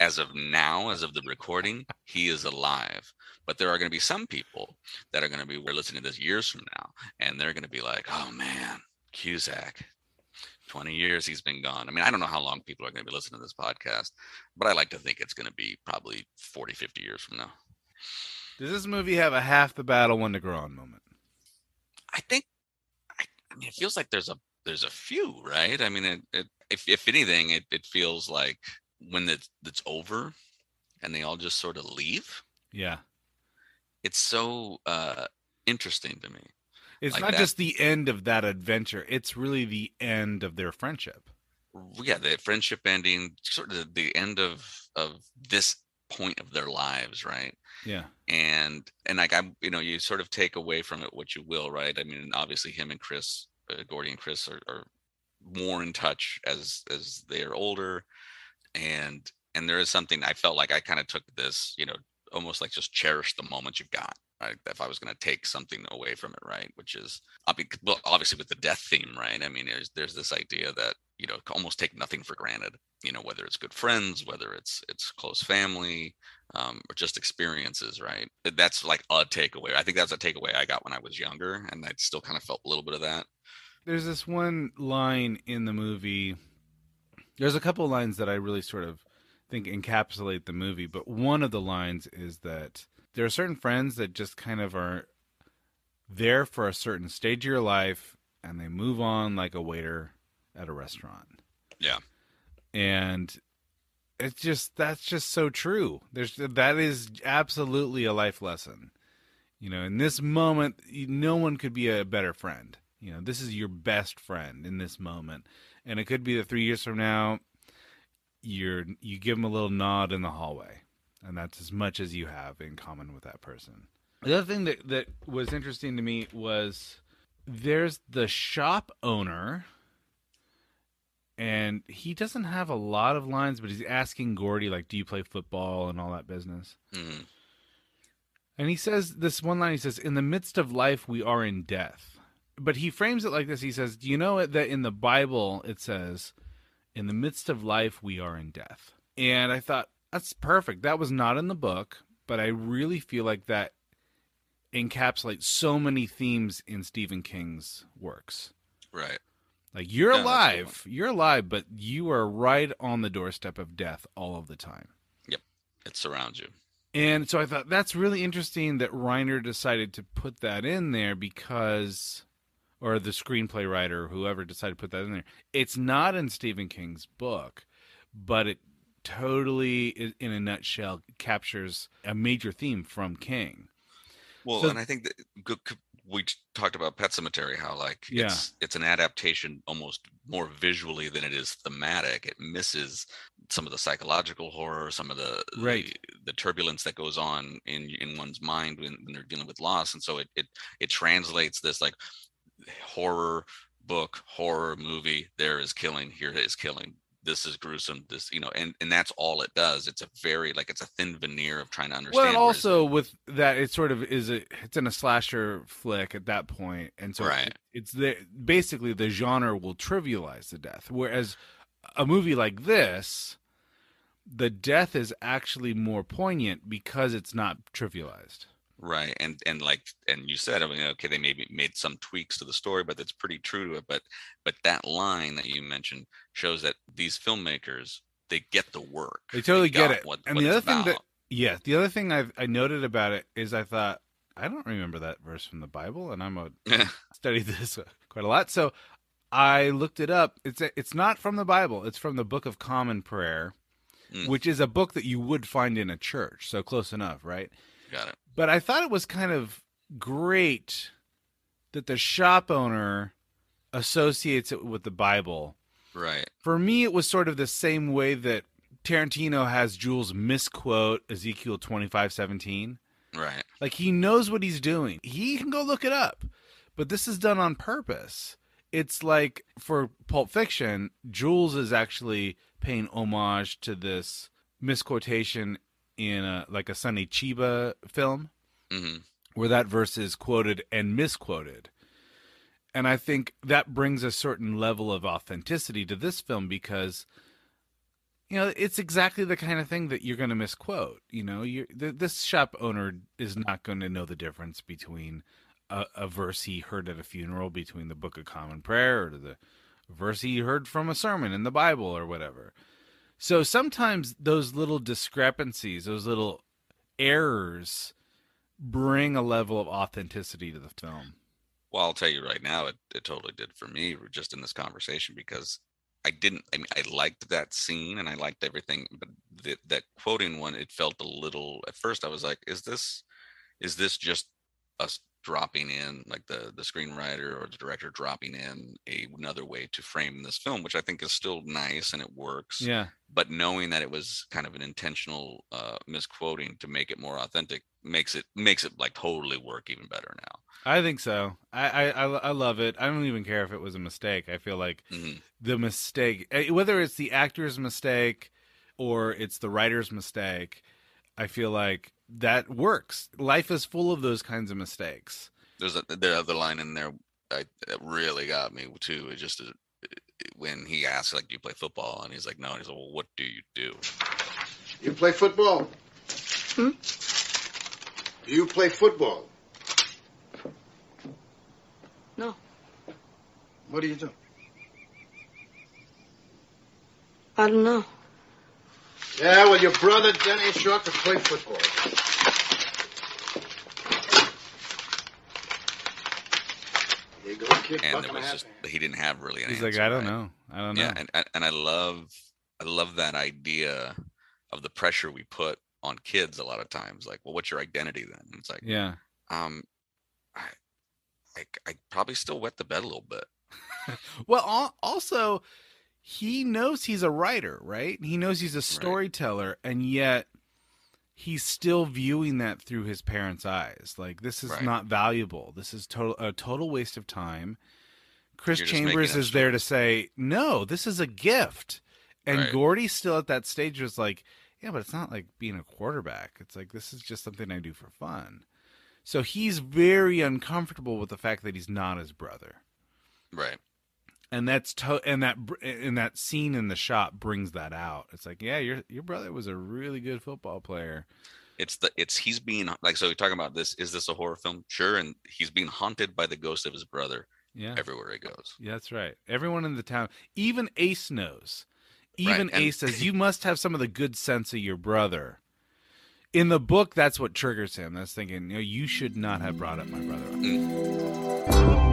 As of now, as of the recording, he is alive. But there are going to be some people that are going to be we're listening to this years from now, and they're going to be like, "Oh man, Cusack, 20 years he's been gone." I mean, I don't know how long people are going to be listening to this podcast, but I like to think it's going to be probably 40, 50 years from now. Does this movie have a half the battle when to grow on moment? I think I, I mean it feels like there's a there's a few, right? I mean it, it if if anything it, it feels like when it's it's over and they all just sort of leave. Yeah. It's so uh interesting to me. It's Like not that- just the end of that adventure, it's really the end of their friendship. Yeah, the friendship ending, sort of the end of of this point of their lives, right? Yeah. and and like I'm, you know, you sort of take away from it what you will, right? I mean, obviously, him and Chris, uh, Gordy and Chris, are, are more in touch as as they are older, and and there is something I felt like I kind of took this, you know, almost like just cherish the moment you've got. Right? If I was going to take something away from it, right, which is well, obviously with the death theme, right? I mean, there's there's this idea that you know almost take nothing for granted. You know, whether it's good friends, whether it's it's close family, um, or just experiences, right? That's like a takeaway. I think that's a takeaway I got when I was younger, and I still kind of felt a little bit of that. There's this one line in the movie. There's a couple lines that I really sort of think encapsulate the movie, but one of the lines is that there are certain friends that just kind of are there for a certain stage of your life and they move on like a waiter at a restaurant. Yeah. And it's just that's just so true. There's that is absolutely a life lesson. You know, in this moment, no one could be a better friend. You know, this is your best friend in this moment, and it could be that three years from now, you're you give them a little nod in the hallway, and that's as much as you have in common with that person. The other thing that that was interesting to me was there's the shop owner and he doesn't have a lot of lines, but he's asking Gordy like, "Do you play football?" and all that business. Mhm. And he says this one line. He says, "In the midst of life, we are in death." But he frames it like this. He says, "Do you know that in the Bible it says, in the midst of life, we are in death?" And I thought that's perfect. That was not in the book, but I really feel like that encapsulates so many themes in Stephen King's works. Right. Like you're Yeah, that's a good alive, you're alive, but you are right on the doorstep of death all of the time. Yep. It surrounds you. And so I thought that's really interesting that Reiner decided to put that in there because, or the screenplay writer, whoever decided to put that in there. It's not in Stephen King's book, but it totally, in a nutshell, captures a major theme from King. Well, So- and I think that we talked about Pet Sematary, how like Yeah. it's it's an adaptation almost more visually than it is thematic. It misses some of the psychological horror, some of the Right. the, the turbulence that goes on in in one's mind when, when they're dealing with loss, and so it it it translates this like horror book, horror movie. There is killing. Here is killing. This is gruesome. This, you know, and and that's all it does. It's a very like it's a thin veneer of trying to understand. Well, also with that, it sort of is a it's in a slasher flick at that point, and so Right. it- it's the basically the genre will trivialize the death, whereas a movie like this, the death is actually more poignant because it's not trivialized. Right, and and like and you said, I mean, okay, they maybe made some tweaks to the story, but it's pretty true to it. But but that line that you mentioned shows that these filmmakers they get the work. They totally get it. What, and what the other thing that yeah, the other thing I've, I noted about it is I thought I don't remember that verse from the Bible, and I'm a studied this quite a lot, so I looked it up. It's a, it's not from the Bible. It's from the Book of Common Prayer, Mm. which is a book that you would find in a church. So close enough, right? Got it. But I thought it was kind of great that the shop owner associates it with the Bible. Right, For me, it was sort of the same way that Tarantino has Jules misquote Ezekiel twenty five seventeen. right, Like he knows what he's doing. He can go look it up. But this is done on purpose. It's like for Pulp Fiction, Jules is actually paying homage to this misquotation in a, like a Sonny Chiba film hmm where that verse is quoted and misquoted. And I think that brings a certain level of authenticity to this film because you know it's exactly the kind of thing that you're going to misquote. You know, you th- this shop owner is not going to know the difference between a, a verse he heard at a funeral, between the Book of Common Prayer, or the verse he heard from a sermon in the Bible, or whatever. So sometimes those little discrepancies, those little errors, bring a level of authenticity to the film. Well, I'll tell you right now, it, it totally did for me just in this conversation because I didn't. I mean, I liked that scene and I liked everything, but the, that quoting one, it felt a little. At first, I was like, "Is this, is this just us dropping in, like the the screenwriter or the director dropping in a, another way to frame this film?" Which I think is still nice and it works. Yeah. But knowing that it was kind of an intentional uh, misquoting to make it more authentic makes it makes it like totally work even better now. I think so. I, I I I love it. I don't even care if it was a mistake. I feel like Mhm. the mistake, eh, whether it's the actor's mistake or it's the writer's mistake, I feel like that works. Life is full of those kinds of mistakes. There's a the other line in there I, that really got me too. It just uh, when he asks like, "Do you play football?" and he's like, "No." And he's like, "Well, what do you do?" You play football? Hmm? Do you play football? No. What do you do? I don't know. Yeah, well, your brother Denny Shark could play football. Here you go, kid. And Buck there was just he didn't have really an He's like, I don't right? know. I don't know. Yeah, and and- and I love I love that idea of the pressure we put on kids a lot of times. Like, well, what's your identity then? And it's like, yeah. um, I, I I probably still wet the bed a little bit. Well, also, he knows he's a writer, right? He knows he's a storyteller, and yet he's still viewing that through his parents' eyes. Like this is Right. not valuable. This is total a total waste of time. Chris You're Chambers is there to say, "No, this is a gift." And Right. Gordy's still at that stage was like, "Yeah, but it's not like being a quarterback. It's like this is just something I do for fun." So he's very uncomfortable with the fact that he's not his brother Right. And that's to- and that and that scene in the shop brings that out. It's like, yeah, your your brother was a really good football player. It's the it's he's being like so. We're talking about this. Is this a horror film? Sure. And he's being haunted by the ghost of his brother. Yeah. Everywhere he goes. Yeah, that's right. Everyone in the town, even Ace knows. Even Right, and- Ace says you must have some of the good sense of your brother. In the book, that's what triggers him. That's thinking, you know, you should not have brought up my brother. Mm.